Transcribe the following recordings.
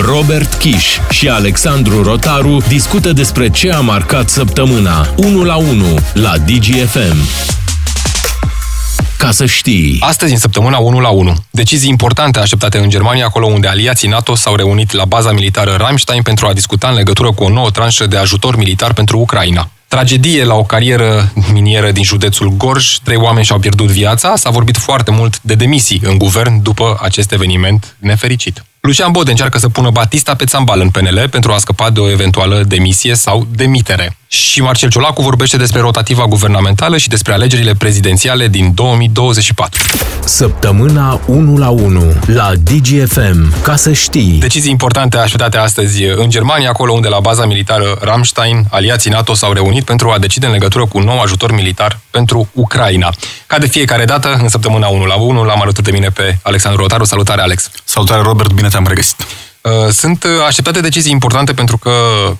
Robert Kiș și Alexandru Rotaru discută despre ce a marcat săptămâna 1 la 1 la DGFM. Ca să știi. Astăzi, în săptămâna 1 la 1, decizii importante așteptate în Germania, acolo unde aliații NATO s-au reunit la baza militară Ramstein pentru a discuta în legătură cu o nouă tranșă de ajutor militar pentru Ucraina. Tragedie la o carieră minieră din județul Gorj, trei oameni și-au pierdut viața, s-a vorbit foarte mult de demisii în guvern după acest eveniment nefericit. Lucian Bode încearcă să pună Batista pe țambal în PNL pentru a scăpa de o eventuală demisie sau demitere. Și Marcel Ciolacu vorbește despre rotativa guvernamentală și despre alegerile prezidențiale din 2024. Săptămâna 1 la 1 la DGFM. Ca să știi. Decizii importante așteptate astăzi în Germania, acolo unde la baza militară Ramstein, aliații NATO s-au reunit pentru a decide în legătură cu un nou ajutor militar pentru Ucraina. Ca de fiecare dată, în săptămâna 1 la 1, l-am alături de mine pe Alexandru Rotaru. Salutare, Alex! Salutare, Robert! Bine te-am regăsit! Uh, sunt uh, așteptate decizii importante pentru că,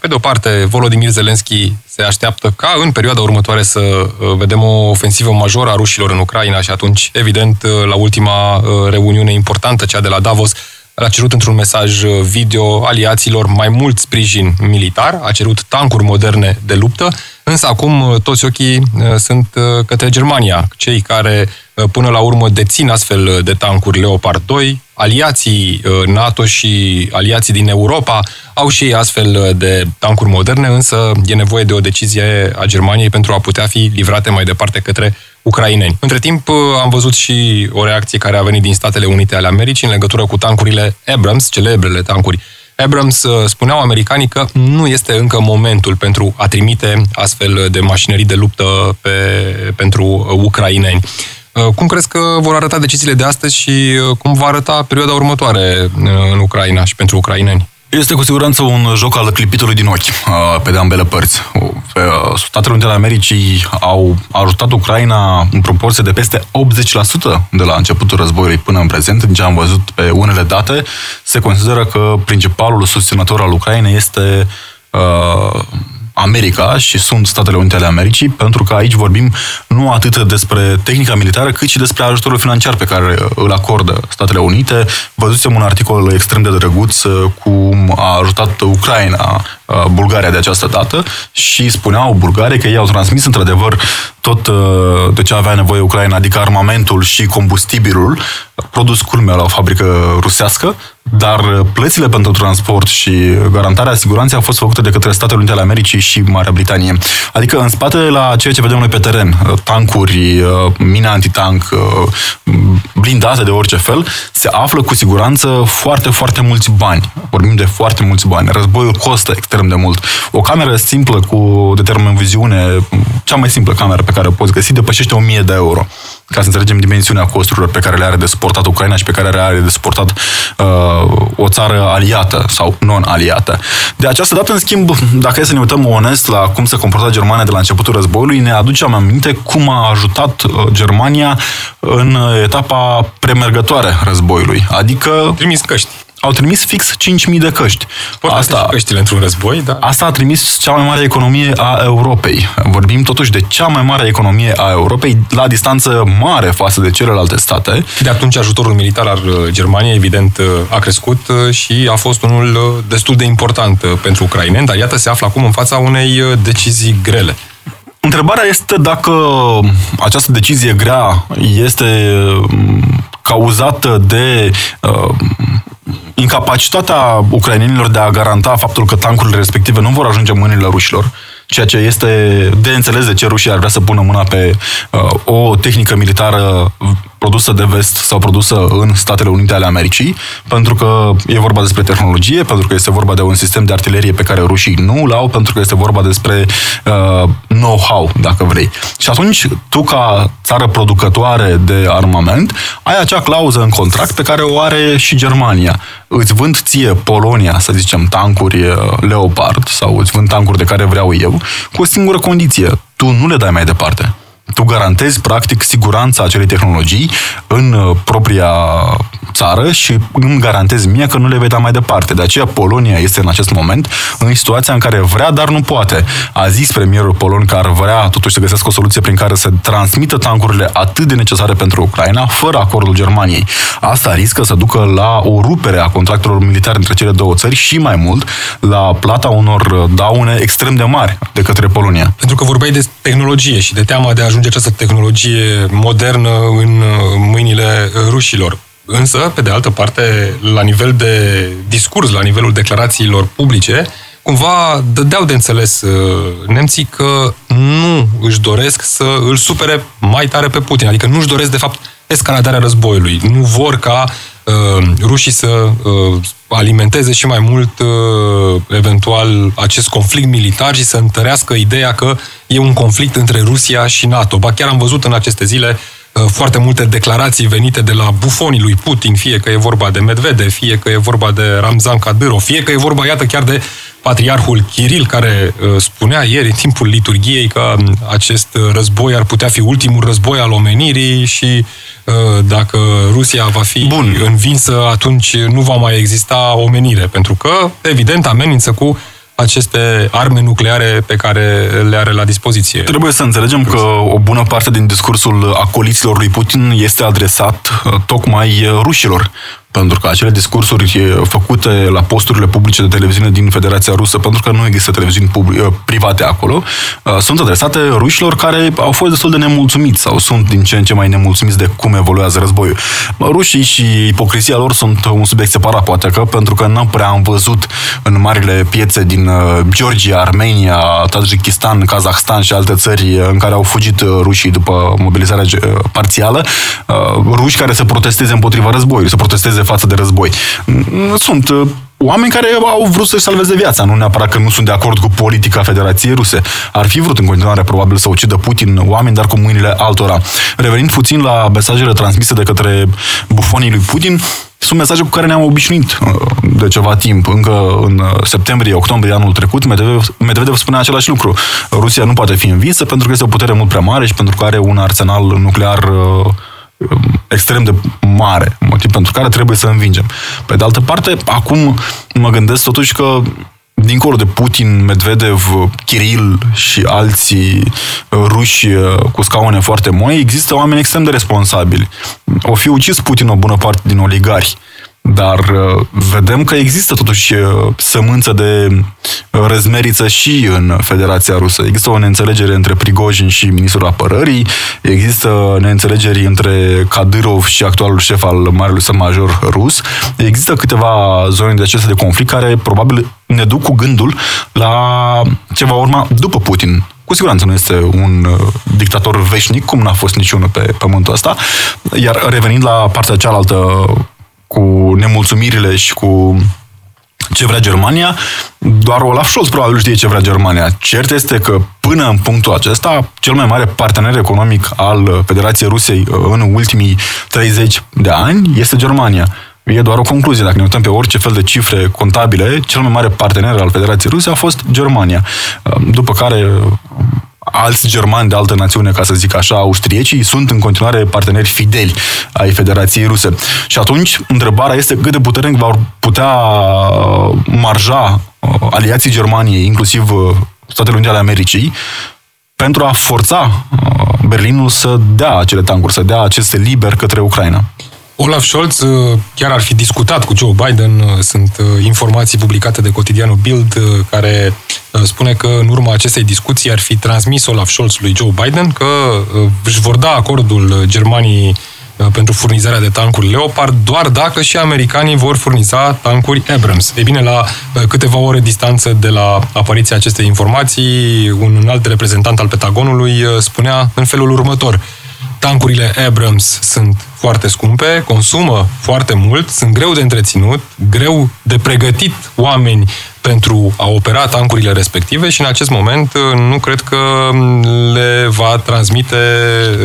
pe de o parte, Volodymyr Zelensky se așteaptă ca în perioada următoare să uh, vedem o ofensivă majoră a rușilor în Ucraina și atunci, evident, la ultima reuniune importantă, cea de la Davos, a cerut într-un mesaj video aliaților mai mult sprijin militar, a cerut tancuri moderne de luptă, însă acum toți ochii sunt către Germania, cei care până la urmă dețin astfel de tancuri Leopard 2, aliații uh, NATO și aliații din Europa au și ei astfel de tancuri moderne, însă e nevoie de o decizie a Germaniei pentru a putea fi livrate mai departe către ucraineni. Între timp uh, am văzut și o reacție care a venit din Statele Unite ale Americii în legătură cu tancurile Abrams, celebrele tancuri Abrams uh, spuneau americanii că nu este încă momentul pentru a trimite astfel de mașinării de luptă pe, pentru ucraineni. Uh, cum crezi că vor arăta deciziile de astăzi și uh, cum va arăta perioada următoare uh, în Ucraina și pentru ucraineni? Este cu siguranță un joc al clipitului din ochi, pe de ambele părți. Statele Unite ale Americii au ajutat Ucraina în proporție de peste 80% de la începutul războiului până în prezent. Din ce am văzut pe unele date, se consideră că principalul susținător al Ucrainei este uh, America și sunt Statele Unite ale Americii, pentru că aici vorbim nu atât despre tehnica militară, cât și despre ajutorul financiar pe care îl acordă Statele Unite. Văzusem un articol extrem de drăguț uh, cum a ajutat Ucraina, uh, Bulgaria de această dată și spuneau Bulgaria că ei au transmis într-adevăr tot uh, de ce avea nevoie Ucraina, adică armamentul și combustibilul, produs culmea la o fabrică rusească, dar plățile pentru transport și garantarea siguranței au fost făcute de către Statele Unite ale Americii și Marea Britanie. Adică în spate la ceea ce vedem noi pe teren, tancuri, uh, mine antitank, uh, blindate de orice fel, se află cu siguranță foarte, foarte mulți bani. Vorbim de foarte mulți bani. Războiul costă extrem de mult. O cameră simplă cu determinviziune, cea mai simplă cameră pe care o poți găsi, depășește 1000 de euro ca să înțelegem dimensiunea costurilor pe care le are de suportat Ucraina și pe care le are de suportat uh, o țară aliată sau non-aliată. De această dată, în schimb, dacă e să ne uităm onest la cum se comporta Germania de la începutul războiului, ne aducem aminte cum a ajutat uh, Germania în etapa premergătoare războiului. Adică... Trimis căști au trimis fix 5.000 de căști. Pot asta, căștile într-un război, da. Asta a trimis cea mai mare economie a Europei. Vorbim totuși de cea mai mare economie a Europei la distanță mare față de celelalte state. De atunci ajutorul militar al uh, Germaniei, evident, uh, a crescut uh, și a fost unul destul de important pentru ucraineni, dar iată se află acum în fața unei decizii grele. Întrebarea este dacă această decizie grea este um, cauzată de uh, incapacitatea ucrainenilor de a garanta faptul că tancurile respective nu vor ajunge în mâinile rușilor, ceea ce este de înțeles de ce rușii ar vrea să pună mâna pe uh, o tehnică militară produsă de vest sau produsă în Statele Unite ale Americii, pentru că e vorba despre tehnologie, pentru că este vorba de un sistem de artilerie pe care rușii nu îl au, pentru că este vorba despre uh, know-how, dacă vrei. Și atunci, tu ca țară producătoare de armament, ai acea clauză în contract pe care o are și Germania. Îți vând ție Polonia, să zicem, tancuri uh, Leopard sau îți vând tancuri de care vreau eu, cu o singură condiție. Tu nu le dai mai departe tu garantezi, practic, siguranța acelei tehnologii în uh, propria țară și îmi garantez mie că nu le vei da mai departe. De aceea Polonia este în acest moment în situația în care vrea, dar nu poate. A zis premierul polon că ar vrea totuși să găsească o soluție prin care să transmită tancurile atât de necesare pentru Ucraina, fără acordul Germaniei. Asta riscă să ducă la o rupere a contractelor militare între cele două țări și mai mult la plata unor daune extrem de mari de către Polonia. Pentru că vorbeai de tehnologie și de teama de a ajunge această tehnologie modernă în mâinile rușilor. Însă, pe de altă parte, la nivel de discurs, la nivelul declarațiilor publice, cumva dădeau de înțeles uh, nemții că nu își doresc să îl supere mai tare pe Putin. Adică nu își doresc, de fapt, escaladarea războiului. Nu vor ca uh, rușii să uh, alimenteze și mai mult uh, eventual acest conflict militar și să întărească ideea că e un conflict între Rusia și NATO. Ba chiar am văzut în aceste zile uh, foarte multe declarații venite de la bufonii lui Putin, fie că e vorba de Medvedev, fie că e vorba de Ramzan Kadyrov, fie că e vorba, iată, chiar de patriarhul Kiril, care uh, spunea ieri, în timpul liturgiei, că um, acest război ar putea fi ultimul război al omenirii și uh, dacă Rusia va fi Bun. învinsă, atunci nu va mai exista omenire, pentru că, evident, amenință cu aceste arme nucleare pe care le are la dispoziție. Trebuie să înțelegem că o bună parte din discursul acoliților lui Putin este adresat uh, tocmai rușilor pentru că acele discursuri făcute la posturile publice de televiziune din Federația Rusă, pentru că nu există televiziuni private acolo, sunt adresate rușilor care au fost destul de nemulțumiți sau sunt din ce în ce mai nemulțumiți de cum evoluează războiul. Rușii și ipocrizia lor sunt un subiect separat, poate că, pentru că nu prea am văzut în marile piețe din Georgia, Armenia, Tajikistan, Kazahstan și alte țări în care au fugit rușii după mobilizarea parțială, ruși care să protesteze împotriva războiului, să protesteze de față de război. Sunt uh, oameni care au vrut să-și salveze viața, nu neapărat că nu sunt de acord cu politica Federației Ruse. Ar fi vrut în continuare probabil să ucidă Putin oameni, dar cu mâinile altora. Revenind puțin la mesajele transmise de către bufonii lui Putin, sunt mesaje cu care ne-am obișnuit uh, de ceva timp. Încă în uh, septembrie, octombrie anul trecut, Medvedev, Medvedev spunea același lucru. Rusia nu poate fi învinsă pentru că este o putere mult prea mare și pentru că are un arsenal nuclear extrem de mare, motiv pentru care trebuie să învingem. Pe de altă parte, acum mă gândesc totuși că dincolo de Putin, Medvedev, Kiril și alții ruși cu scaune foarte moi, există oameni extrem de responsabili. O fi ucis Putin o bună parte din oligari. Dar uh, vedem că există totuși uh, sămânță de uh, răzmeriță și în Federația Rusă. Există o neînțelegere între Prigojin și ministrul apărării, există neînțelegeri între Kadyrov și actualul șef al Marelui Săm Major rus. Există câteva zone de acestea de conflict care probabil ne duc cu gândul la ce va urma după Putin. Cu siguranță nu este un dictator veșnic, cum n-a fost niciunul pe pământul ăsta. Iar revenind la partea cealaltă cu nemulțumirile și cu ce vrea Germania, doar Olaf Scholz probabil știe ce vrea Germania. Cert este că până în punctul acesta, cel mai mare partener economic al Federației Rusei uh, în ultimii 30 de ani este Germania. E doar o concluzie. Dacă ne uităm pe orice fel de cifre contabile, cel mai mare partener al Federației Ruse a fost Germania. Uh, după care alți germani de altă națiune, ca să zic așa, austriecii, sunt în continuare parteneri fideli ai Federației Ruse. Și atunci, întrebarea este cât de puternic vor putea uh, marja uh, aliații Germaniei, inclusiv uh, Statele Unite ale Americii, pentru a forța Berlinul să dea acele tancuri, să dea aceste liber către Ucraina. Olaf Scholz uh, chiar ar fi discutat cu Joe Biden. Uh, sunt uh, informații publicate de cotidianul Bild care spune că în urma acestei discuții ar fi transmis Olaf Scholz lui Joe Biden că își vor da acordul Germanii pentru furnizarea de tancuri Leopard doar dacă și americanii vor furniza tancuri Abrams. Ei bine, la câteva ore distanță de la apariția acestei informații, un alt reprezentant al Pentagonului spunea în felul următor – Tancurile Abrams sunt foarte scumpe, consumă foarte mult, sunt greu de întreținut, greu de pregătit oameni pentru a opera tancurile respective și în acest moment uh, nu cred că le va transmite,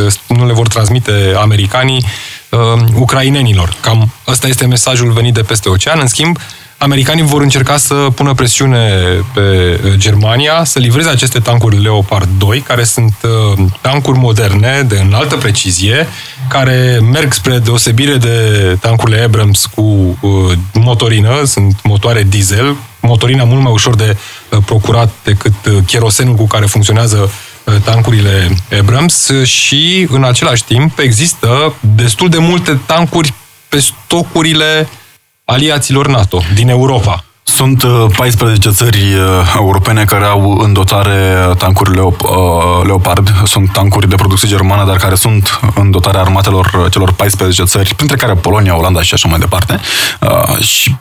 uh, nu le vor transmite americanii uh, ucrainenilor. Cam ăsta este mesajul venit de peste ocean. În schimb, americanii vor încerca să pună presiune pe Germania să livreze aceste tancuri Leopard 2, care sunt tancuri moderne, de înaltă precizie, care merg spre deosebire de tancurile Abrams cu motorină, sunt motoare diesel, motorina mult mai ușor de procurat decât cherosenul cu care funcționează tancurile Abrams. Și în același timp există destul de multe tancuri pe stocurile aliaților NATO din Europa. Sunt 14 uh, țări uh, europene care au în dotare tancuri Leop- uh, Leopard. Sunt tancuri de producție germană, dar care sunt în dotarea armatelor celor 14 țări, printre care Polonia, Olanda și așa mai departe. Și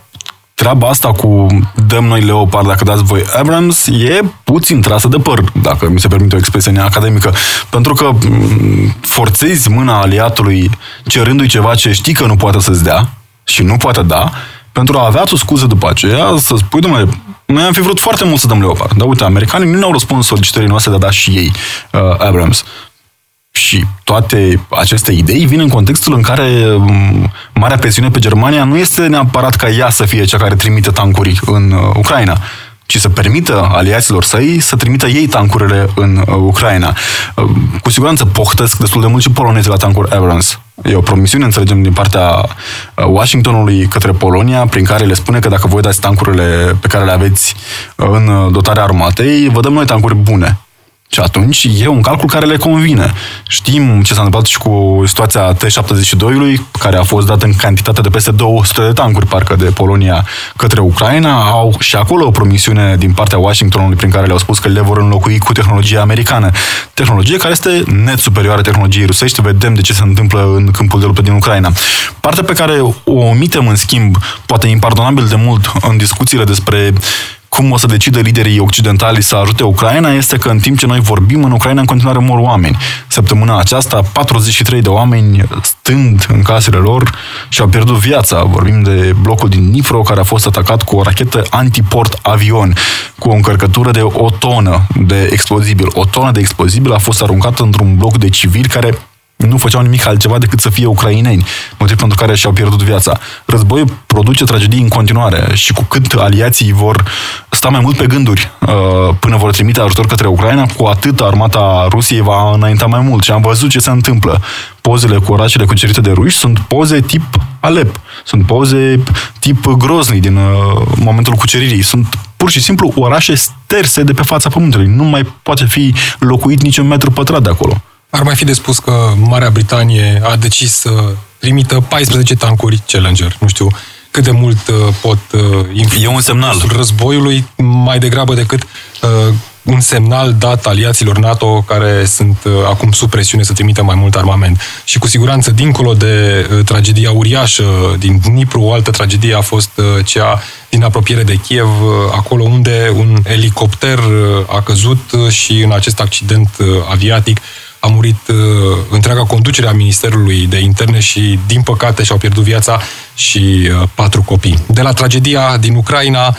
treaba asta cu dăm noi Leopard dacă dați voi Abrams e puțin trasă de păr, dacă mi se permite o expresie neacademică, pentru că mm, forțezi mâna aliatului cerându-i ceva ce știi că nu poate să-ți dea și nu poate da, pentru a avea o scuză după aceea să spui, domnule, noi am fi vrut foarte mult să dăm Leopard, dar uite, americanii nu ne-au răspuns solicitării noastre de a da și ei uh, Abrams. Și toate aceste idei vin în contextul în care um, marea presiune pe Germania nu este neapărat ca ea să fie cea care trimite tancuri în uh, Ucraina, ci să permită aliaților săi să trimită ei tancurile în uh, Ucraina. Uh, cu siguranță pohtesc destul de mult și polonezii la tancuri Abrams. E o promisiune, înțelegem, din partea Washingtonului către Polonia, prin care le spune că dacă voi dați tancurile pe care le aveți în dotarea armatei, vă dăm noi tancuri bune. Și atunci e un calcul care le convine. Știm ce s-a întâmplat și cu situația T-72-ului, care a fost dată în cantitate de peste 200 de tancuri, parcă, de Polonia către Ucraina. Au și acolo o promisiune din partea Washingtonului prin care le-au spus că le vor înlocui cu tehnologia americană. Tehnologie care este net superioară tehnologiei rusești. Vedem de ce se întâmplă în câmpul de luptă din Ucraina. Partea pe care o omitem, în schimb, poate impardonabil de mult în discuțiile despre cum o să decide liderii occidentali să ajute Ucraina este că în timp ce noi vorbim, în Ucraina în continuare mor oameni. Săptămâna aceasta, 43 de oameni stând în casele lor și au pierdut viața. Vorbim de blocul din Nifro, care a fost atacat cu o rachetă antiport avion, cu o încărcătură de o tonă de explozibil. O tonă de explozibil a fost aruncată într-un bloc de civili care nu făceau nimic altceva decât să fie ucraineni, motiv pentru care și-au pierdut viața. Războiul produce tragedii în continuare și cu cât aliații vor sta mai mult pe gânduri uh, până vor trimite ajutor către Ucraina, cu atât armata Rusiei va înainta mai mult. Și am văzut ce se întâmplă. Pozele cu orașele cucerite de ruși sunt poze tip Alep, sunt poze tip Grozny din uh, momentul cuceririi. Sunt pur și simplu orașe sterse de pe fața pământului. Nu mai poate fi locuit niciun metru pătrat de acolo. Ar mai fi de spus că Marea Britanie a decis să trimită 14 tancuri Challenger. Nu știu cât de mult uh, pot influi. Uh, e un semnal. Războiului mai degrabă decât uh, un semnal dat aliaților NATO care sunt uh, acum sub presiune să trimită mai mult armament. Și cu siguranță, dincolo de uh, tragedia uriașă din Dnipru, o altă tragedie a fost uh, cea din apropiere de Kiev, acolo unde un elicopter a căzut și în acest accident aviatic a murit uh, întreaga conducere a Ministerului de Interne și, din păcate, și-au pierdut viața și uh, patru copii. De la tragedia din Ucraina, uh,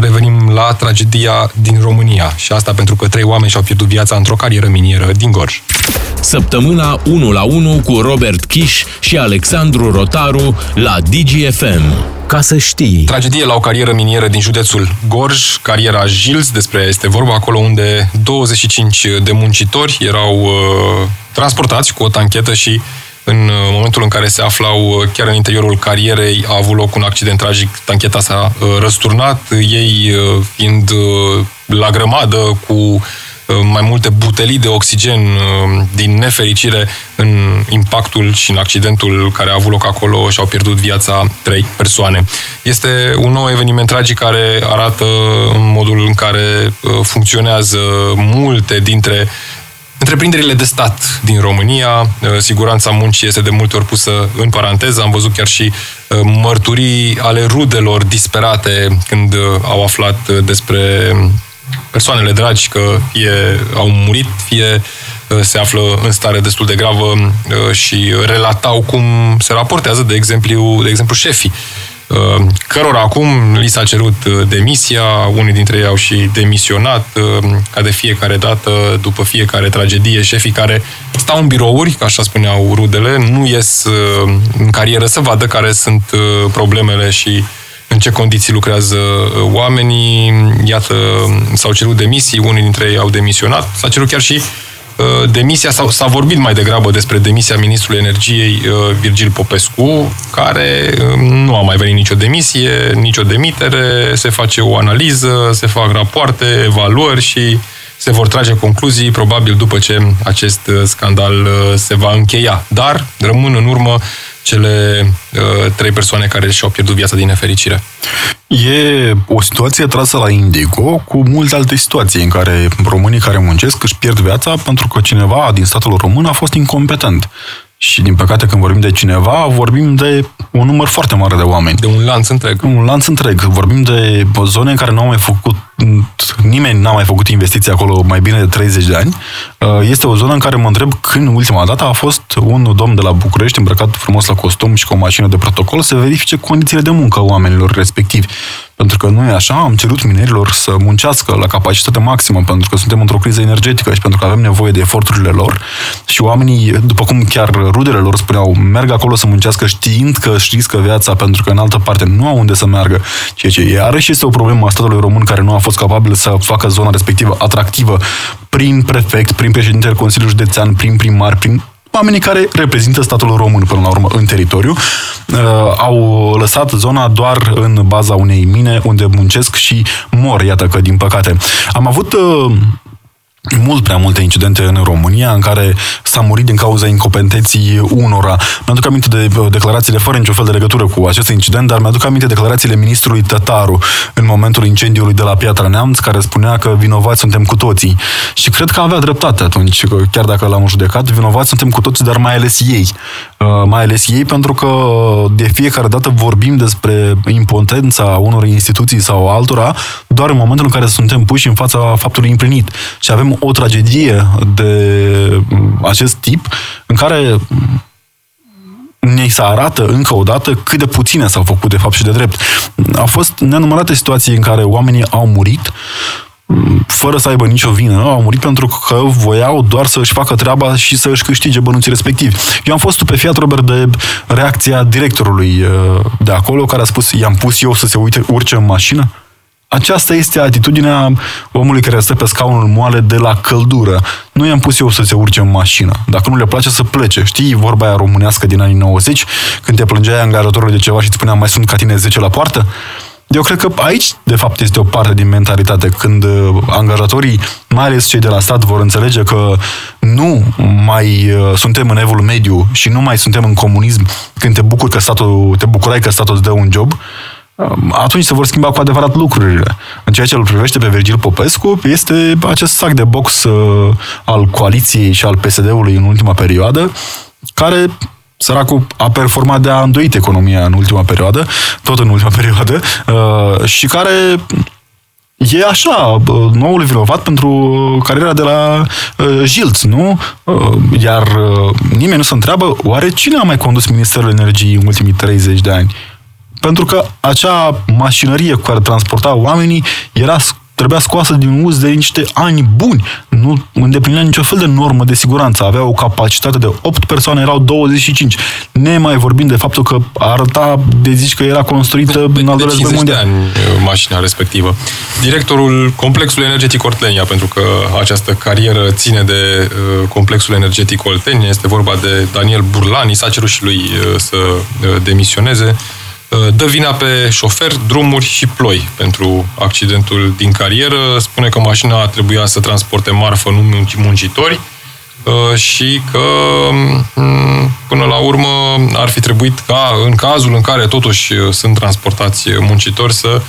revenim la tragedia din România. Și asta pentru că trei oameni și-au pierdut viața într-o carieră minieră din Gorj. Săptămâna 1 la 1 cu Robert Kiș și Alexandru Rotaru la DGFM ca să știi. Tragedie la o carieră minieră din județul Gorj, cariera Gils, despre este vorba acolo unde 25 de muncitori erau uh, transportați cu o tanchetă și în uh, momentul în care se aflau uh, chiar în interiorul carierei a avut loc un accident tragic, tancheta s-a uh, răsturnat, ei uh, fiind uh, la grămadă cu Uh, mai multe butelii de oxigen uh, din nefericire în impactul și în accidentul care a avut loc acolo și au pierdut viața trei persoane. Este un nou eveniment tragic care arată în modul în care uh, funcționează multe dintre Întreprinderile de stat din România, siguranța muncii este de multe ori pusă în paranteză. Am văzut chiar și mărturii ale rudelor disperate când au aflat despre persoanele dragi că fie au murit, fie uh, se află în stare destul de gravă uh, și relatau cum se raportează, de exemplu, de exemplu șefii uh, cărora acum li s-a cerut demisia, unii dintre ei au și demisionat, ca de fiecare dată, după fiecare tragedie, șefii care stau în birouri, ca așa spuneau rudele, nu ies în carieră să vadă care sunt problemele și în ce condiții lucrează oamenii. Iată, s-au cerut demisii, unii dintre ei au demisionat. S-a cerut chiar și Uh, demisia, sau s-a vorbit mai degrabă despre demisia ministrului energiei uh, Virgil Popescu, care um, nu a mai venit nicio demisie, nicio demitere, se face o analiză, se fac rapoarte, evaluări și se vor trage concluzii, probabil după ce acest uh, scandal se va încheia. Dar rămân în urmă cele uh, trei persoane care și-au pierdut viața din nefericire. E o situație trasă la Indigo cu multe alte situații în care românii care muncesc își pierd viața pentru că cineva din statul român a fost incompetent. Și, din păcate, când vorbim de cineva, vorbim de un număr foarte mare de oameni. De un lanț întreg. Un lanț întreg. Vorbim de zone în care nu au mai făcut, nimeni n-a mai făcut investiții acolo mai bine de 30 de ani. Uh, este o zonă în care mă întreb când ultima dată a fost un domn de la București îmbrăcat frumos la costum și cu o mașină de protocol să verifice condițiile de muncă a oamenilor respectivi. Pentru că nu e așa, am cerut minerilor să muncească la capacitate maximă, pentru că suntem într-o criză energetică și pentru că avem nevoie de eforturile lor. Și oamenii, după cum chiar rudele lor spuneau, merg acolo să muncească știind că își riscă viața, pentru că în altă parte nu au unde să meargă. Ceea ce iarăși este o problemă a statului român care nu a fost capabil să facă zona respectivă atractivă prin prefect, prin președintele Consiliului Județean, prin primar, prin oamenii care reprezintă statul român până la urmă în teritoriu, uh, au lăsat zona doar în baza unei mine unde muncesc și mor, iată că din păcate. Am avut uh, mult prea multe incidente în România în care s-a murit din cauza incompetenții unora. Mi-aduc aminte de uh, declarațiile fără nicio fel de legătură cu acest incident, dar mi-aduc aminte de declarațiile ministrului Tătaru în momentul incendiului de la Piatra Neamț, care spunea că vinovați suntem cu toții. Și cred că avea dreptate atunci, chiar dacă l-am judecat, vinovați suntem cu toții, dar mai ales ei. Uh, mai ales ei pentru că de fiecare dată vorbim despre impotența unor instituții sau altora doar în momentul în care suntem puși în fața faptului împlinit. Și avem o tragedie de acest tip în care ne se arată încă o dată cât de puține s-au făcut de fapt și de drept. Au fost nenumărate situații în care oamenii au murit fără să aibă nicio vină, au murit pentru că voiau doar să își facă treaba și să își câștige bănuții respectivi. Eu am fost stupefiat, Robert, de reacția directorului uh, de acolo, care a spus, i-am pus eu să se uite, urce în mașină? Aceasta este atitudinea omului care stă pe scaunul moale de la căldură. Nu i-am pus eu să se urce în mașină. Dacă nu le place să plece. Știi vorba aia românească din anii 90, când te plângeai angajatorul de ceva și îți spunea mai sunt ca tine 10 la poartă? Eu cred că aici, de fapt, este o parte din mentalitate, când uh, angajatorii, mai ales cei de la stat, vor înțelege că nu mai uh, suntem în evul mediu și nu mai suntem în comunism când te bucuri că statul, te bucurai că statul îți dă un job, Um, atunci se vor schimba cu adevărat lucrurile. În ceea ce îl privește pe Virgil Popescu, este acest sac de box uh, al coaliției și al PSD-ului în ultima perioadă, care săracul a performat de a îndoit economia în ultima perioadă, tot în ultima perioadă, uh, și care e așa, noul vinovat pentru cariera de la uh, Jilț, nu? Uh, iar uh, nimeni nu se întreabă, oare cine a mai condus Ministerul Energiei în ultimii 30 de ani? Pentru că acea mașinărie cu care transporta oamenii era trebuia scoasă din uz de niște ani buni. Nu îndeplinea nicio fel de normă de siguranță. Avea o capacitate de 8 persoane, erau 25. Ne mai vorbim de faptul că arăta de zici că era construită de, în al doilea război mondial. ani uh, mașina respectivă. Directorul complexului energetic Oltenia, pentru că această carieră ține de uh, complexul energetic Oltenia, este vorba de Daniel Burlani, s-a cerut și lui uh, să uh, demisioneze. Uh, dă vina pe șofer, drumuri și ploi pentru accidentul din carieră. Spune că mașina trebuia să transporte marfă, nu muncitori uh, și că mm, până la urmă ar fi trebuit ca în cazul în care totuși uh, sunt transportați muncitori să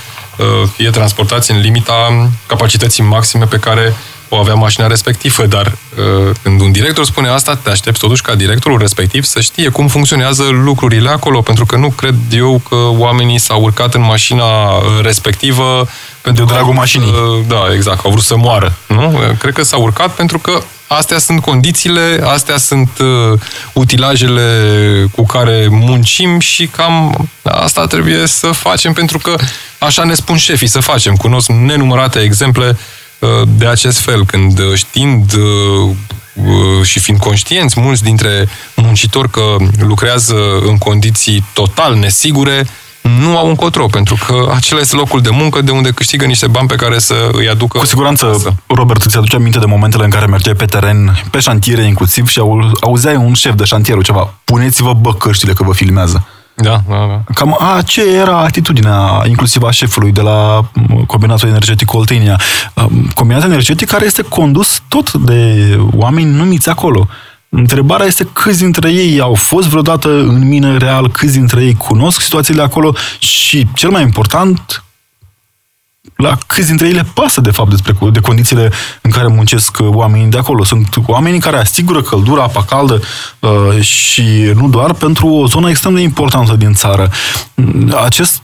fie transportați în limita capacității maxime pe care o avea mașina respectivă, dar uh, când un director spune asta, te aștepți totuși ca directorul respectiv să știe cum funcționează lucrurile acolo, pentru că nu cred eu că oamenii s-au urcat în mașina uh, respectivă pentru de dragul mașinii. Uh, da, exact, au vrut să moară. Nu? Cred că s-au urcat pentru că astea sunt condițiile, astea sunt uh, utilajele cu care muncim și cam asta trebuie să facem pentru că așa ne spun șefii să facem. Cunosc nenumărate exemple de acest fel, când uh, știind uh, uh, și fiind conștienți mulți dintre muncitori că lucrează în condiții total nesigure, nu au încotro, pentru că acela este locul de muncă de unde câștigă niște bani pe care să îi aducă. Cu siguranță, acasă. Robert, îți aduce aminte de momentele în care mergeai pe teren, pe șantiere inclusiv și au, auzeai un șef de șantierul ceva. Puneți-vă bă căștile că vă filmează. Da, da, da. Cam a, ce era atitudinea inclusiv a șefului de la m, Combinatul Energetic Oltenia. Um, Combinatul energetic care este condus tot de oameni numiți acolo. Întrebarea este câți dintre ei au fost vreodată în mine real, câți dintre ei cunosc situațiile acolo și, cel mai important, la câți dintre ei le pasă, de fapt, despre de condițiile în care muncesc uh, oamenii de acolo. Sunt oamenii care asigură căldura, apa caldă uh, și nu doar pentru o zonă extrem de importantă din țară. Mm, Acest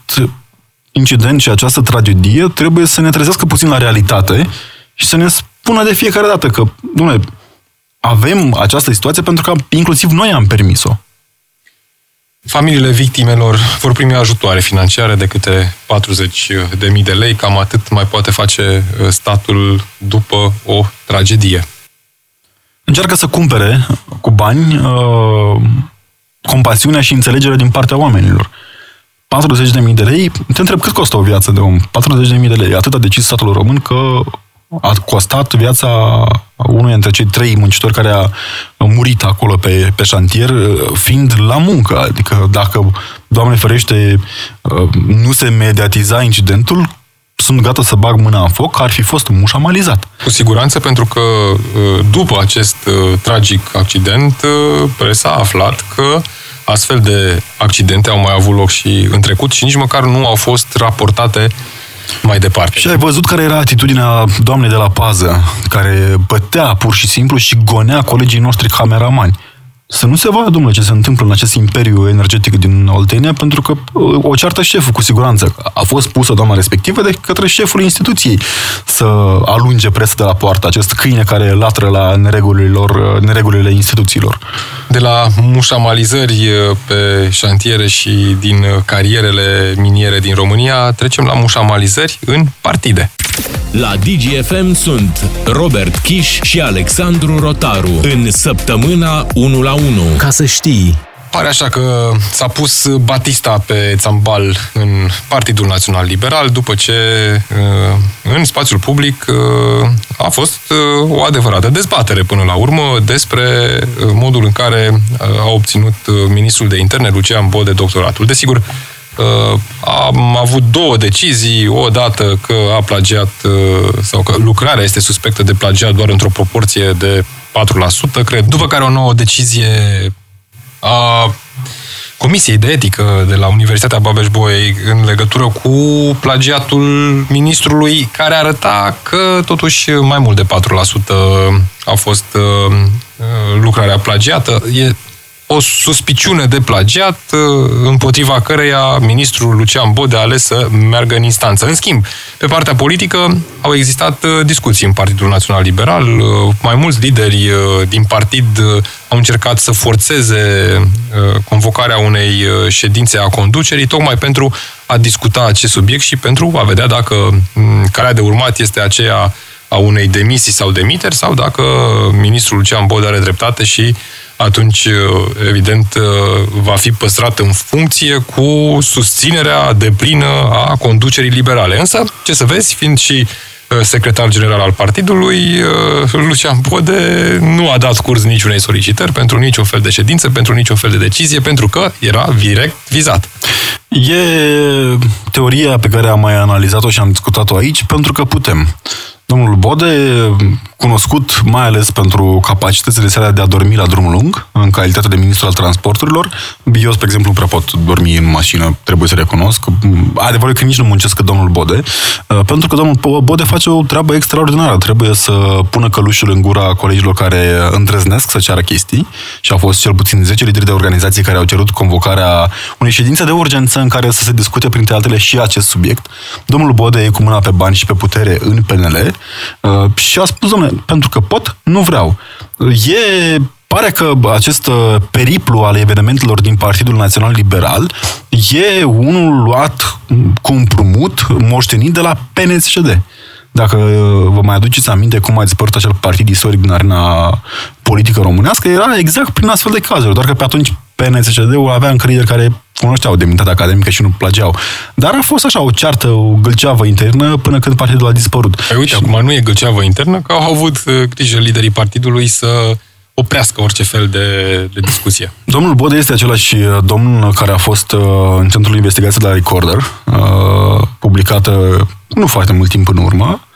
incident și această tragedie trebuie să ne trezească puțin la realitate și să ne spună de fiecare dată că, domnule, avem această situație pentru că inclusiv noi am permis-o. Familiile victimelor vor primi ajutoare financiare de câte 40.000 de mii de lei, cam atât mai poate face uh, statul după o tragedie. Încearcă să cumpere cu bani uh, compasiunea și înțelegerea din partea oamenilor. 40.000 de lei, te întreb cât costă o viață de om? 40.000 de lei. Atât a decis statul român că a costat viața unui dintre cei trei muncitori care a murit acolo pe, pe șantier, fiind la muncă. Adică dacă, Doamne ferește, nu se mediatiza incidentul, sunt gata să bag mâna în foc, ar fi fost mușamalizat. Cu siguranță, pentru că uh, după acest uh, tragic accident, uh, presa a aflat că astfel de accidente au mai avut loc și în trecut și nici măcar nu au fost raportate mai departe. Și ai văzut care era atitudinea doamnei de la pază, care bătea pur și simplu și gonea colegii noștri cameramani. Să nu se vadă, domnule, ce se întâmplă în acest imperiu energetic din Oltenia, pentru că uh, o ceartă șeful, cu siguranță. A fost pusă doamna respectivă de către șeful instituției să alunge presa de la poartă, acest câine care latră la neregulilor, neregulile instituțiilor. De la mușamalizări uh, pe șantiere și din uh, carierele miniere din România, trecem la mușamalizări în partide. La DGFM sunt Robert Kiș și Alexandru Rotaru în săptămâna 1 la 1. Ca să știi, Pare așa că s-a pus Batista pe țambal în Partidul Național Liberal după ce uh, în spațiul public uh, a fost uh, o adevărată dezbatere până la urmă despre modul în care a obținut ministrul de interne Lucian Bode doctoratul. Desigur, am avut două decizii, o dată că a plagiat sau că lucrarea este suspectă de plagiat doar într-o proporție de 4%, cred. După care o nouă decizie a Comisiei de Etică de la Universitatea Babeș-Bolyai în legătură cu plagiatul ministrului, care arăta că totuși mai mult de 4% a fost uh, lucrarea plagiată. E o suspiciune de plagiat uh, împotriva căreia ministrul Lucian Bode a ales să meargă în instanță. În schimb, pe partea politică au existat uh, discuții în Partidul Național Liberal. Uh, Mai mulți lideri din partid au încercat să forțeze convocarea unei ședințe a conducerii, tocmai pentru a discuta acest subiect și pentru a vedea dacă mm, calea de urmat este aceea a unei demisii sau demiteri sau dacă ministrul Lucian Bode are dreptate și atunci, evident, va fi păstrat în funcție cu susținerea deplină a conducerii liberale. Însă, ce să vezi, fiind și secretar general al partidului, Lucian Bode nu a dat curs niciunei solicitări pentru niciun fel de ședință, pentru niciun fel de decizie, pentru că era direct vizat. E teoria pe care am mai analizat-o și am discutat-o aici, pentru că putem. Domnul Bode, cunoscut mai ales pentru capacitățile sale de a dormi la drum lung, în calitate de ministru al transporturilor. Eu, spre exemplu, nu prea pot dormi în mașină, trebuie să recunosc. Adevărul că nici nu muncesc domnul Bode, pentru că domnul Bode face o treabă extraordinară. Trebuie să pună călușul în gura colegilor care îndrăznesc să ceară chestii și au fost cel puțin 10 lideri de organizații care au cerut convocarea unei ședințe de urgență în care să se discute, printre altele, și acest subiect. Domnul Bode e cu mâna pe bani și pe putere în PNL uh, și a spus, domnule, pentru că pot, nu vreau. E pare că acest uh, periplu al evenimentelor din Partidul Național Liberal e unul luat cu împrumut, moștenit de la PNSCD. Dacă uh, vă mai aduceți aminte cum a dispărut acel partid istoric din arena politică românească, era exact prin astfel de cazuri, doar că pe atunci PNSCD-ul avea încredere care cunoșteau demnitatea academică și nu plageau. Dar a fost așa o ceartă, o gâlceavă internă până când partidul a dispărut. Păi uite, și... acum nu e gâlceavă internă, că au avut uh, grijă liderii partidului să oprească orice fel de, de discuție. Domnul Bode este același uh, domn care a fost uh, în centrul investigației la Recorder, uh, publicată nu foarte mult timp în urmă, uh,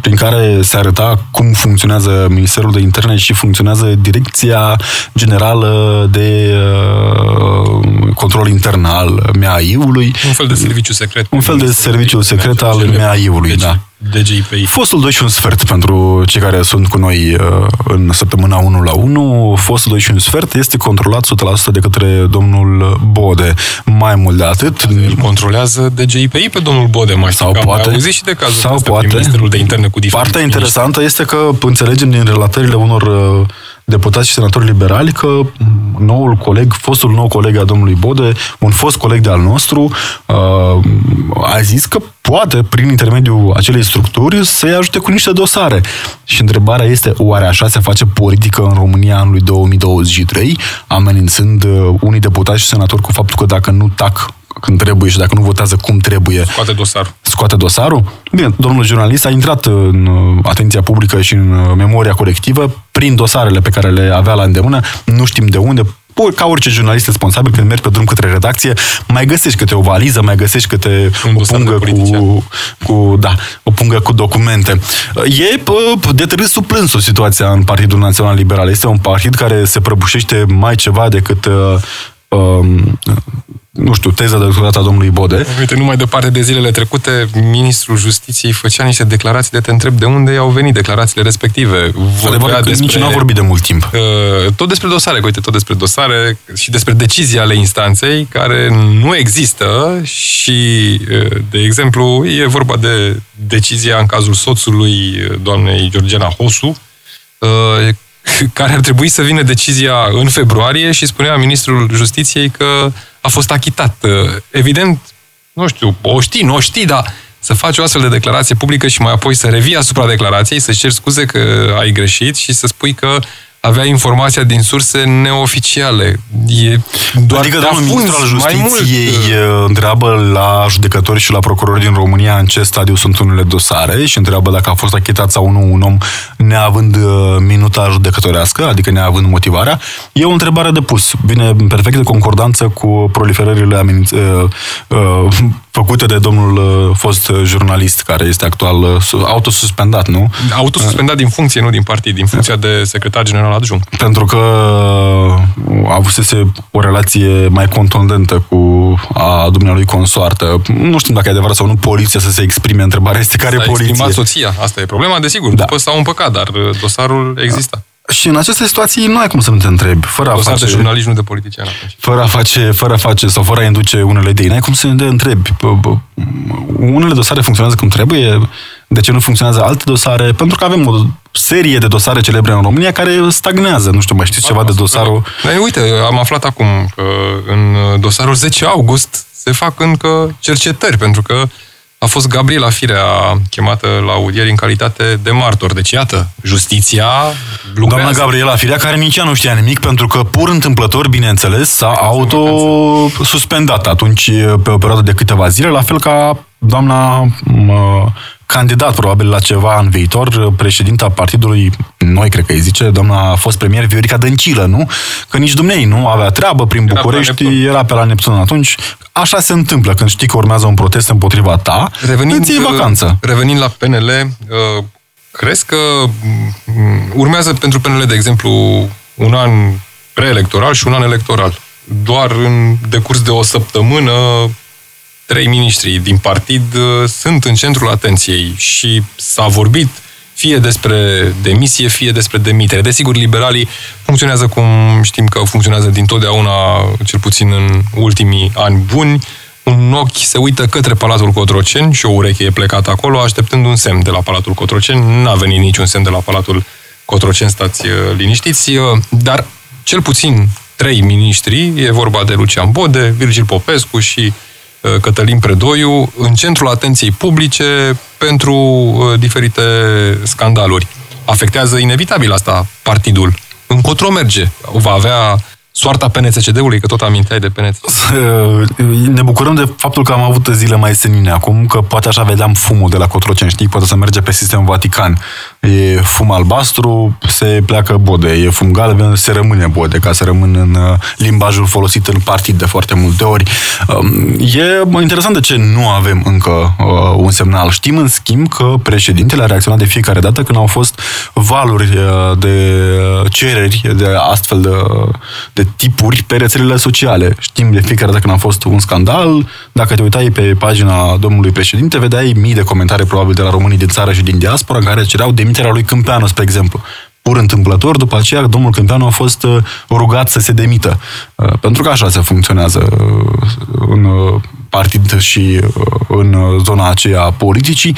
prin care se arăta cum funcționează Ministerul de Interne și funcționează Direcția Generală de uh, Control Intern al MAI-ului. Un fel de serviciu secret. Un fel de serviciu secret al MAI-ului, deci, da. DGIPI. Fostul 2 și un sfert pentru cei care sunt cu noi uh, în săptămâna 1 la 1. Fostul 2 și un sfert este controlat 100% de către domnul Bode. Mai mult de atât... Îl controlează DGIPI pe domnul Bode, mai sau poate, Am și de cazul sau poate. Ministerul de Interne cu Partea interesantă este că înțelegem din relatările unor uh, deputați și senatori liberali că noul coleg, fostul nou coleg al domnului Bode, un fost coleg de al nostru, uh, a zis că poate, prin intermediul acelei structuri, să-i ajute cu niște dosare. Și întrebarea este, oare așa se face politică în România anului 2023, amenințând uh, unii deputați și senatori cu faptul că dacă nu tac când trebuie și dacă nu votează cum trebuie. Scoate dosarul. Scoate dosarul? Bine, domnul jurnalist a intrat în uh, atenția publică și în uh, memoria colectivă prin dosarele pe care le avea la îndemână. Nu știm de unde, ca orice jurnalist responsabil, când mergi pe drum către redacție, mai găsești câte o valiză, mai găsești câte Un o pungă cu, cu, da, o pungă cu documente. E de târâs sub plânsul situația în Partidul Național Liberal. Este un partid care se prăbușește mai ceva decât uh, um, nu știu, teza de doctorat a domnului Bode. Uite, numai departe de zilele trecute, ministrul justiției făcea niște declarații de te întreb de unde au venit declarațiile respective. Vorbea despre, nici nu a vorbit de mult timp. Uh, tot despre dosare, uite, tot despre dosare și despre decizii ale instanței care nu există și, uh, de exemplu, e vorba de decizia în cazul soțului doamnei Georgiana Hosu, uh, care ar trebui să vină decizia în februarie și spunea ministrul justiției că a fost achitat. Evident, nu știu, o știi, nu o știi, dar să faci o astfel de declarație publică și mai apoi să revii asupra declarației, să-ți ceri scuze că ai greșit și să spui că avea informația din surse neoficiale. E doar adică domnul ministru al justiției mult, uh, întreabă la judecători și la procurori din România în ce stadiu sunt unele dosare și întreabă dacă a fost achitat sau nu un om neavând uh, minuta judecătorească, adică neavând motivarea. E o întrebare de pus. Vine în perfectă concordanță cu proliferările ameninț- uh, uh, făcute de domnul uh, fost jurnalist, care este actual uh, autosuspendat, nu? Autosuspendat din funcție, nu din partid, din funcția de secretar general adjunct. Pentru că uh, avusese o relație mai contundentă cu a dumnealui consoartă. Nu știm dacă e adevărat sau nu poliția să se exprime. Întrebarea este care S-a poliție. exprimat soția, asta e problema, desigur. Da. După s-au împăcat, dar dosarul exista. Și în aceste situații nu ai cum să nu te întrebi. Fără a Dosar face... de jurnalist, nu de politician. atunci. fără a face, fără a face sau fără a induce unele idei. N-ai cum să te întrebi. Bă, bă, Unele dosare funcționează cum trebuie, de ce nu funcționează alte dosare? Pentru că avem o serie de dosare celebre în România care stagnează. Nu știu, mai știți ceva de dosarul... Dar uite, am aflat acum că în dosarul 10 august se fac încă cercetări, pentru că a fost Gabriela Firea chemată la audieri în calitate de martor. Deci, iată, justiția lucrează. Doamna Gabriela Firea, care nici ea nu știa nimic, pentru că pur întâmplător, bineînțeles, s-a auto-suspendat atunci pe o perioadă de câteva zile, la fel ca doamna mă, candidat probabil la ceva în viitor, președinta partidului, noi cred că îi zice, doamna a fost premier Viorica Dăncilă, nu? Că nici dumnei nu avea treabă prin Era pe la București, Neptun. era pe la Neptun atunci. Așa se întâmplă când știi că urmează un protest împotriva ta, Revenind, îți iei vacanță. Revenind la PNL, uh, crezi că mm, urmează pentru PNL, de exemplu, un an preelectoral și un an electoral. Doar în decurs de o săptămână, trei miniștri din partid uh, sunt în centrul atenției și s-a vorbit fie despre demisie, fie despre demitere. Desigur, liberalii funcționează cum știm că funcționează dintotdeauna, cel puțin în ultimii ani buni. Un ochi se uită către Palatul Cotroceni și o ureche e plecată acolo, așteptând un semn de la Palatul Cotroceni. N-a venit niciun semn de la Palatul Cotroceni, stați uh, liniștiți, uh, dar cel puțin trei miniștri, e vorba de Lucian Bode, Virgil Popescu și uh, Cătălin Predoiu, în centrul atenției publice pentru uh, diferite scandaluri. Afectează inevitabil asta partidul. Încotro merge. Va avea soarta PNCCD-ului, că tot aminteai de PNC. Ne bucurăm de faptul că am avut zile mai senine acum, că poate așa vedeam fumul de la Cotroceni, știi, poate să merge pe sistem Vatican. E fum albastru, se pleacă bode, e fum galben, se rămâne bode, ca să rămână în uh, limbajul folosit în partid de foarte multe ori. Um, e interesant de ce nu avem încă uh, un semnal. Știm, în schimb, că președintele a reacționat de fiecare dată când au fost valuri uh, de cereri de astfel de, de tipuri pe rețelele sociale. Știm de fiecare dată când a fost un scandal, dacă te uitai pe pagina domnului președinte, vedeai mii de comentarii probabil de la românii din țară și din diaspora care cereau demiterea lui Câmpeanu, spre exemplu pur întâmplător, după aceea domnul Câmpeanu a fost uh, rugat să se demită. Uh, pentru că așa se funcționează uh, în partid și în zona aceea politicii,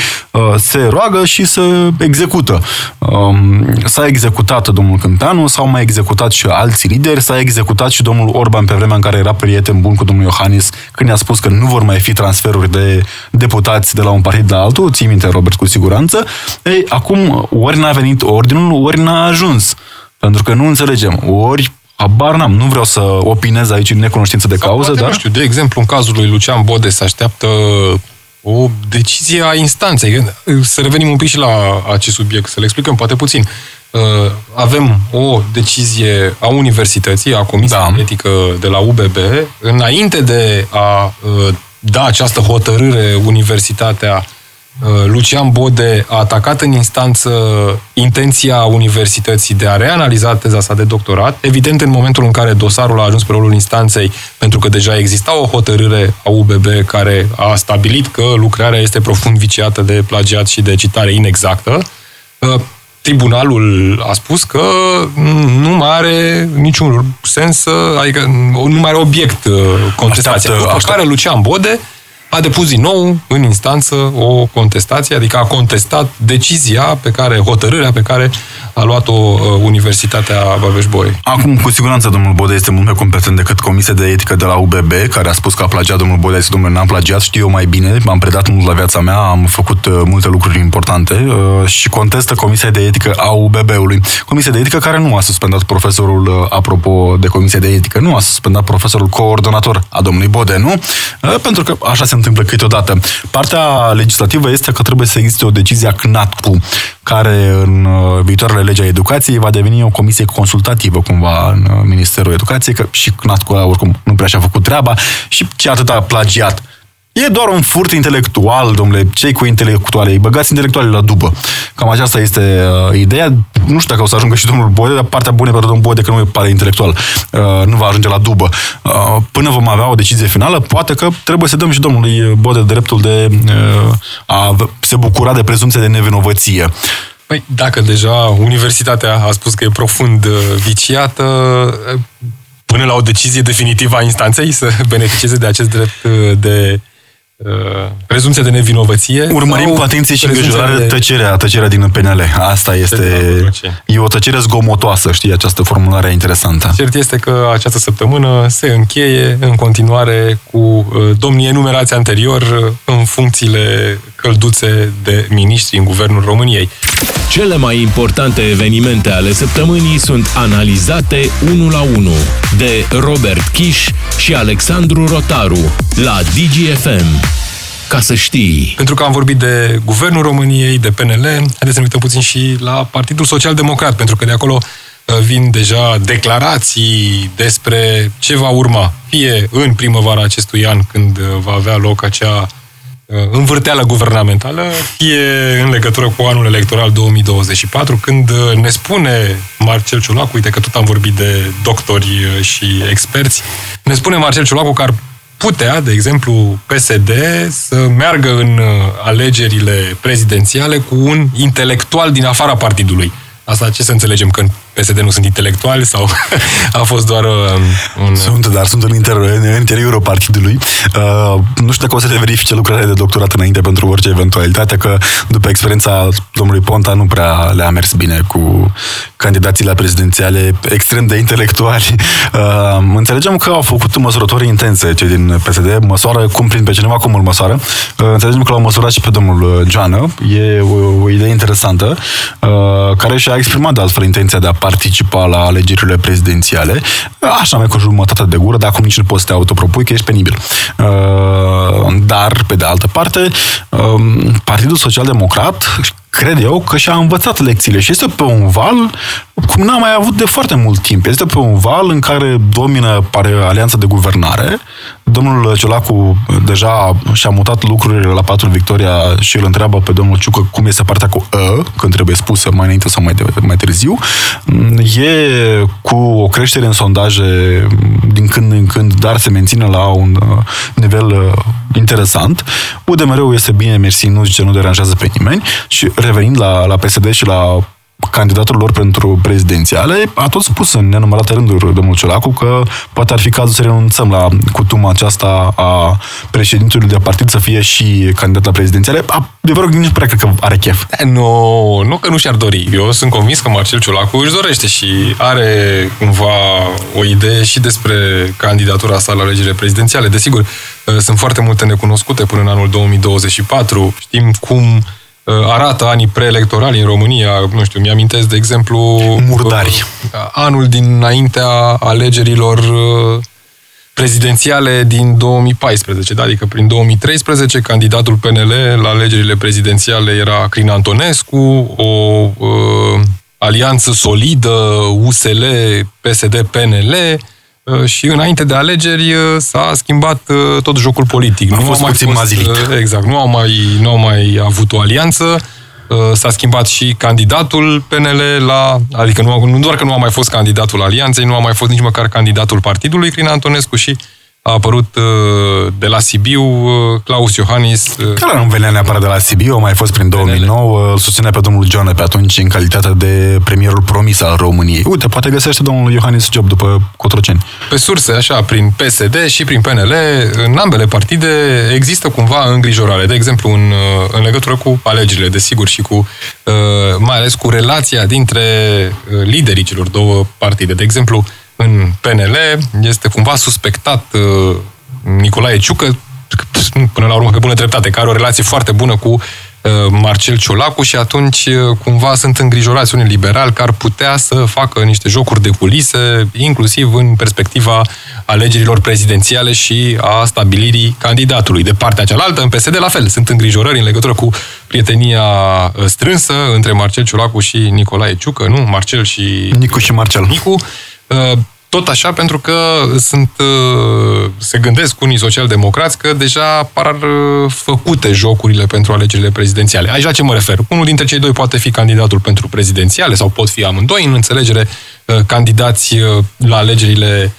se roagă și se execută. Um, s-a executat domnul Câmpeanu, s-au mai executat și alții lideri, s-a executat și domnul Orban pe vremea în care era prieten bun cu domnul Iohannis, când i-a spus că nu vor mai fi transferuri de deputați de la un partid la altul, ții minte, Robert, cu siguranță. Ei, acum, ori n-a venit ordinul, ori n-a ajuns. Pentru că nu înțelegem. Ori Habar n-am, nu vreau să opinez aici în necunoștință de Sau cauză, poate, dar... Nu știu, de exemplu, în cazul lui Lucian Bode se așteaptă o decizie a instanței. Să revenim un pic și la acest subiect, să le explicăm poate puțin. Uh, avem o decizie a universității, a Comisiei da. Etică de la UBB, înainte de a uh, da această hotărâre universitatea Uh, Lucian Bode a atacat în instanță intenția universității de a reanaliza teza sa de doctorat. Evident, în momentul în care dosarul a ajuns pe rolul instanței, pentru că deja exista o hotărâre a UBB care a stabilit că lucrarea este profund viciată de plagiat și de citare inexactă, uh, tribunalul a spus că nu mai are niciun sens, adică nu mai are obiect uh, contestația. Așteaptă, așteaptă. care Lucian Bode a depus din nou în instanță o contestație, adică a contestat decizia pe care, hotărârea pe care a luat-o uh, Universitatea Babeș-Bolyai. Acum, cu siguranță, domnul Bode este mult mai competent decât Comisia de Etică de la UBB, care a spus că a plagiat domnul Bode, și domnul n-am plagiat, știu eu mai bine, m-am predat mult la viața mea, am făcut uh, multe lucruri importante uh, și contestă Comisia de Etică a UBB-ului. Comisia de Etică care nu a suspendat profesorul, uh, apropo de Comisia de Etică, nu a suspendat profesorul coordonator a domnului Bode, nu? Uh, pentru că așa se întâmplă câteodată. Partea legislativă este că trebuie să existe o decizie a CNATCU, care în uh, viitoarele legea educației va deveni o comisie consultativă cumva în uh, Ministerul Educației, că și CNATCU oricum nu prea și-a făcut treaba și ce atâta plagiat E doar un furt intelectual, domnule. Cei cu intelectuale? Îi băgați intelectuale la dubă. Cam aceasta este uh, ideea. Nu știu dacă o să ajungă și domnul Bode, dar partea bună pentru domnul Bode că nu e pare intelectual. Uh, nu va ajunge la dubă. Uh, până vom avea o decizie finală, poate că trebuie să dăm și domnului Bode dreptul de uh, a se bucura de prezumția de nevinovăție. Păi, dacă deja universitatea a spus că e profund uh, viciată, uh, până la o decizie definitivă a instanței să beneficieze de acest drept uh, de Uh, prezumția de nevinovăție. Urmărim cu atenție și îngrijorare de... tăcerea, tăcerea din PNL. Asta este... E o tăcere zgomotoasă, știi, această formulare interesantă. Cert este că această săptămână se încheie în continuare cu uh, domnii enumerați anterior uh, în funcțiile călduțe de miniștri în Guvernul României. Cele mai importante evenimente ale săptămânii sunt analizate unul la unul de Robert Kiș și Alexandru Rotaru la DGFM ca să știi. Pentru că am vorbit de Guvernul României, de PNL, haideți să ne uităm puțin și la Partidul Social Democrat, pentru că de acolo uh, vin deja declarații despre ce va urma, fie în primăvara acestui an, când uh, va avea loc acea uh, învârteală guvernamentală, fie în legătură cu anul electoral 2024, când ne spune Marcel Ciulacu, uite că tot am vorbit de doctori și experți, ne spune Marcel Ciulacu că ar putea, de exemplu, PSD să meargă în uh, alegerile prezidențiale cu un intelectual din afara partidului. Asta ce să înțelegem? Că în PSD nu sunt intelectuali sau a fost doar uh, un... Sunt, dar sunt în, inter, în interiorul partidului. Uh, nu știu dacă o să le verifice lucrarea de doctorat înainte pentru orice eventualitate, că după experiența domnului Ponta nu prea le-a mers bine cu candidațiile prezidențiale extrem de intelectuali. Uh, înțelegem că au făcut măsurători intense cei din PSD, măsoară cum prin pe cineva, cum îl măsoară. Uh, înțelegem că l-au măsurat și pe domnul Joană. E o, o idee interesantă, uh, care și-a exprimat de altfel intenția de a participa la alegerile prezidențiale, așa mai cu jumătate de gură, dar acum nici nu poți să te autopropui, că ești penibil. Uh, dar, pe de altă parte, um, Partidul Social Democrat cred eu că și-a învățat lecțiile și este pe un val cum n-a mai avut de foarte mult timp. Este pe un val în care domină pare alianța de guvernare. Domnul Ciolacu deja și-a mutat lucrurile la Patul Victoria și îl întreabă pe domnul Ciucă cum este partea cu ă, când trebuie spusă mai înainte sau mai, de, mai târziu. E cu o creștere în sondaje din când în când, dar se menține la un uh, nivel uh, interesant. UDMR-ul este bine, mersi, nu zice, nu deranjează pe nimeni și revenind la, la PSD și la candidatul lor pentru prezidențiale, a tot spus în nenumărate rânduri domnul Ciolacu că poate ar fi cazul să renunțăm la cutuma aceasta a președintelui de partid să fie și candidat la prezidențiale. Adevărul nici prea cred că are chef. Nu, nu că nu și-ar dori. Eu sunt convins că Marcel Ciolacu își dorește și are cumva o idee și despre candidatura sa la alegerile prezidențiale. Desigur, sunt foarte multe necunoscute până în anul 2024. Știm cum Uh, arată anii preelectorali în România. Nu știu, mi-amintesc, de exemplu... Murdari. Uh, anul dinaintea alegerilor uh, prezidențiale din 2014, da? adică prin 2013 candidatul PNL la alegerile prezidențiale era Crin Antonescu, o uh, alianță solidă USL, PSD, PNL, Uh, și înainte de alegeri uh, s-a schimbat uh, tot jocul politic. A nu fost mai puțin fost, Exact, nu au, mai, nu au mai avut o alianță, s-a schimbat și candidatul PNL la, adică nu, nu doar că nu a mai fost candidatul alianței, nu a mai fost nici măcar candidatul partidului Crin Antonescu și a apărut uh, de la Sibiu uh, Claus Iohannis. Uh, Care nu venea neapărat de la Sibiu, a mai fost prin 2009, îl susținea pe domnul John pe atunci în calitate de premierul promis al României. Uite, poate găsește domnul Iohannis job după Cotroceni. Pe surse, așa, prin PSD și prin PNL, în ambele partide există cumva îngrijorare. De exemplu, în, în legătură cu alegerile, desigur, și cu mai ales cu relația dintre liderii celor două partide. De exemplu, în PNL este cumva suspectat uh, Nicolae Ciucă, până la urmă pe bună dreptate, care are o relație foarte bună cu uh, Marcel Ciolacu și atunci uh, cumva sunt îngrijorați unii liberali care ar putea să facă niște jocuri de culise, inclusiv în perspectiva alegerilor prezidențiale și a stabilirii candidatului. De partea cealaltă, în PSD, la fel, sunt îngrijorări în legătură cu prietenia strânsă între Marcel Ciolacu și Nicolae Ciucă, nu? Marcel și... Nicu și Marcel. Nicu. Uh, tot așa, pentru că sunt, uh, se gândesc unii socialdemocrați că deja par uh, făcute jocurile pentru alegerile prezidențiale. Aici la ce mă refer? Unul dintre cei doi poate fi candidatul pentru prezidențiale sau pot fi amândoi în înțelegere candidați la alegerile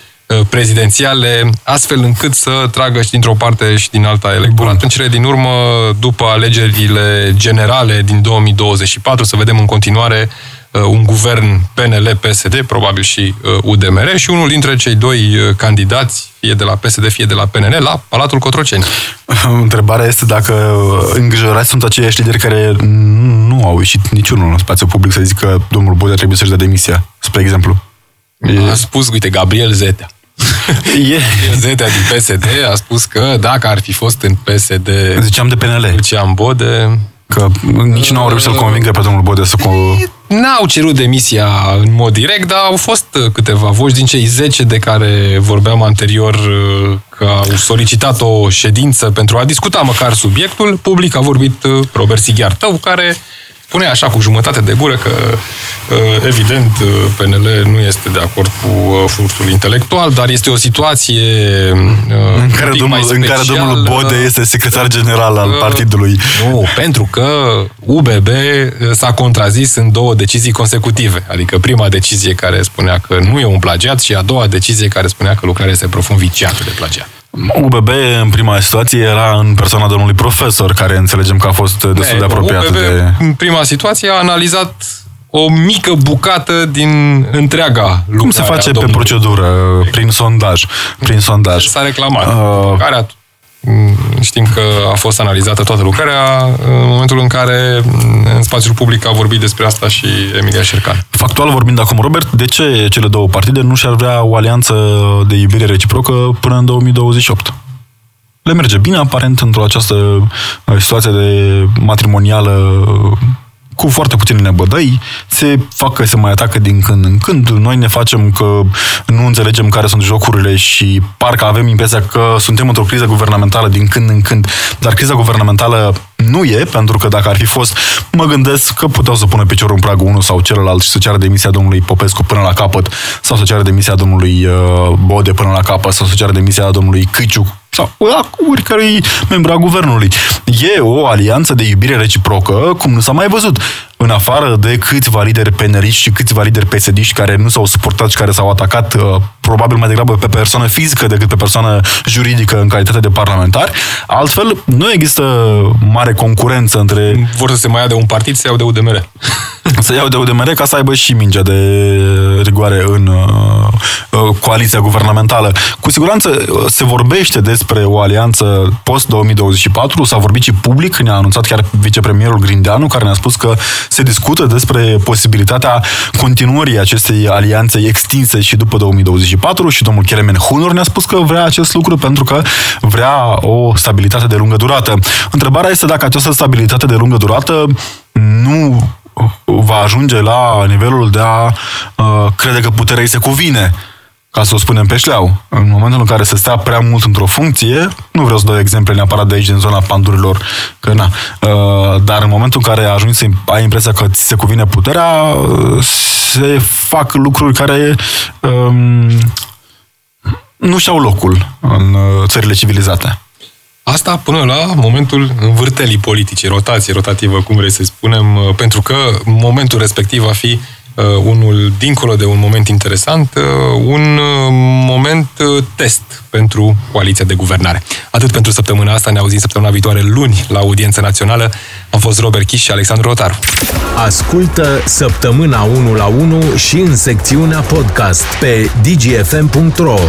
prezidențiale, astfel încât să tragă și dintr-o parte și din alta electorat. În cele din urmă, după alegerile generale din 2024, să vedem în continuare Uh, un guvern PNL-PSD, probabil și UDMR, uh, și unul dintre cei doi uh, candidați, fie de la PSD, fie de la PNL, la Palatul Cotroceni. Întrebarea este dacă îngrijorați sunt aceiași lideri care nu au ieșit niciunul în spațiu public să zică domnul Bodea trebuie să-și dea demisia, spre exemplu. A spus, uite, Gabriel Zetea. E. Zetea din PSD a spus că dacă ar fi fost în PSD... Ziceam de PNL. Ziceam Bode... Că nici nu au reușit să-l convingă pe domnul Bode să... N-au cerut demisia în mod direct, dar au fost câteva voci din cei 10 de care vorbeam anterior că au solicitat o ședință pentru a discuta măcar subiectul. Public a vorbit Robert Sighiar Tău, care spune așa cu jumătate de gură că uh, evident uh, PNL nu este de acord cu uh, furtul intelectual, dar este o situație în care, domnul, în care domnul Bode este secretar general al partidului. Nu, pentru că UBB s-a contrazis în două decizii consecutive. Adică prima decizie care spunea că nu e un plagiat și a doua decizie care spunea că lucrarea este profund viciată de plagiat. UBB, în prima situație, era în persoana domnului profesor, care înțelegem că a fost destul de apropiat UBB, de... în prima situație, a analizat o mică bucată din întreaga Cum se face pe procedură? Prin sondaj. Prin sondaj. S-a reclamat. Uh, care a Mm, știm că a fost analizată toată lucrarea în momentul în care mm, în spațiul public a vorbit despre asta și Emilia Șercan. Factual vorbind acum, Robert, de ce cele două partide nu și-ar vrea o alianță de iubire reciprocă până în 2028? Le merge bine, aparent, într-o această uh, situație de matrimonială cu foarte puține nebădăi, se fac că se mai atacă din când în când, noi ne facem că nu înțelegem care sunt jocurile și parcă avem impresia că suntem într-o criză guvernamentală din când în când, dar criza guvernamentală nu e, pentru că dacă ar fi fost, mă gândesc că puteau să pună piciorul în pragul unul sau celălalt și să ceară demisia domnului Popescu până la capăt, sau să ceară demisia domnului uh, Bode până la capăt, sau să ceară demisia domnului Câciu sau oricare membru a guvernului. E o alianță de iubire reciprocă, cum nu s-a mai văzut în afară de câțiva lideri peneriști și câțiva lideri psd care nu s-au suportat și care s-au atacat uh, probabil mai degrabă pe persoană fizică decât pe persoană juridică în calitate de parlamentari, altfel nu există mare concurență între... Vor să se mai ia de un partid, să iau de UDMR. să iau de UDMR ca să aibă și mingea de rigoare în uh, uh, coaliția guvernamentală. Cu siguranță uh, se vorbește despre o alianță post-2024, s-a vorbit și public, ne-a anunțat chiar vicepremierul Grindeanu, care ne-a spus că se discută despre posibilitatea continuării acestei alianțe extinse și după 2024 și domnul Kelemen Hunor ne-a spus că vrea acest lucru pentru că vrea o stabilitate de lungă durată. Întrebarea este dacă această stabilitate de lungă durată nu va ajunge la nivelul de a uh, crede că puterea îi se cuvine ca să o spunem pe șleau. În momentul în care se stea prea mult într-o funcție, nu vreau să dau exemple neapărat de aici, din zona pandurilor, că na, uh, dar în momentul în care ajungi să ai impresia că ți se cuvine puterea, uh, se fac lucruri care um, nu și-au locul în uh, țările civilizate. Asta până la momentul învârtelii politice, rotație rotativă, cum vrei să spunem, pentru că momentul respectiv va fi uh, unul, dincolo de un moment interesant, uh, un uh, moment uh, test pentru coaliția de guvernare. Atât pentru săptămâna asta, ne auzim săptămâna viitoare luni la audiență națională. Am fost Robert Chiș și Alexandru Rotaru. Ascultă săptămâna 1 la 1 și în secțiunea podcast pe dgfm.ro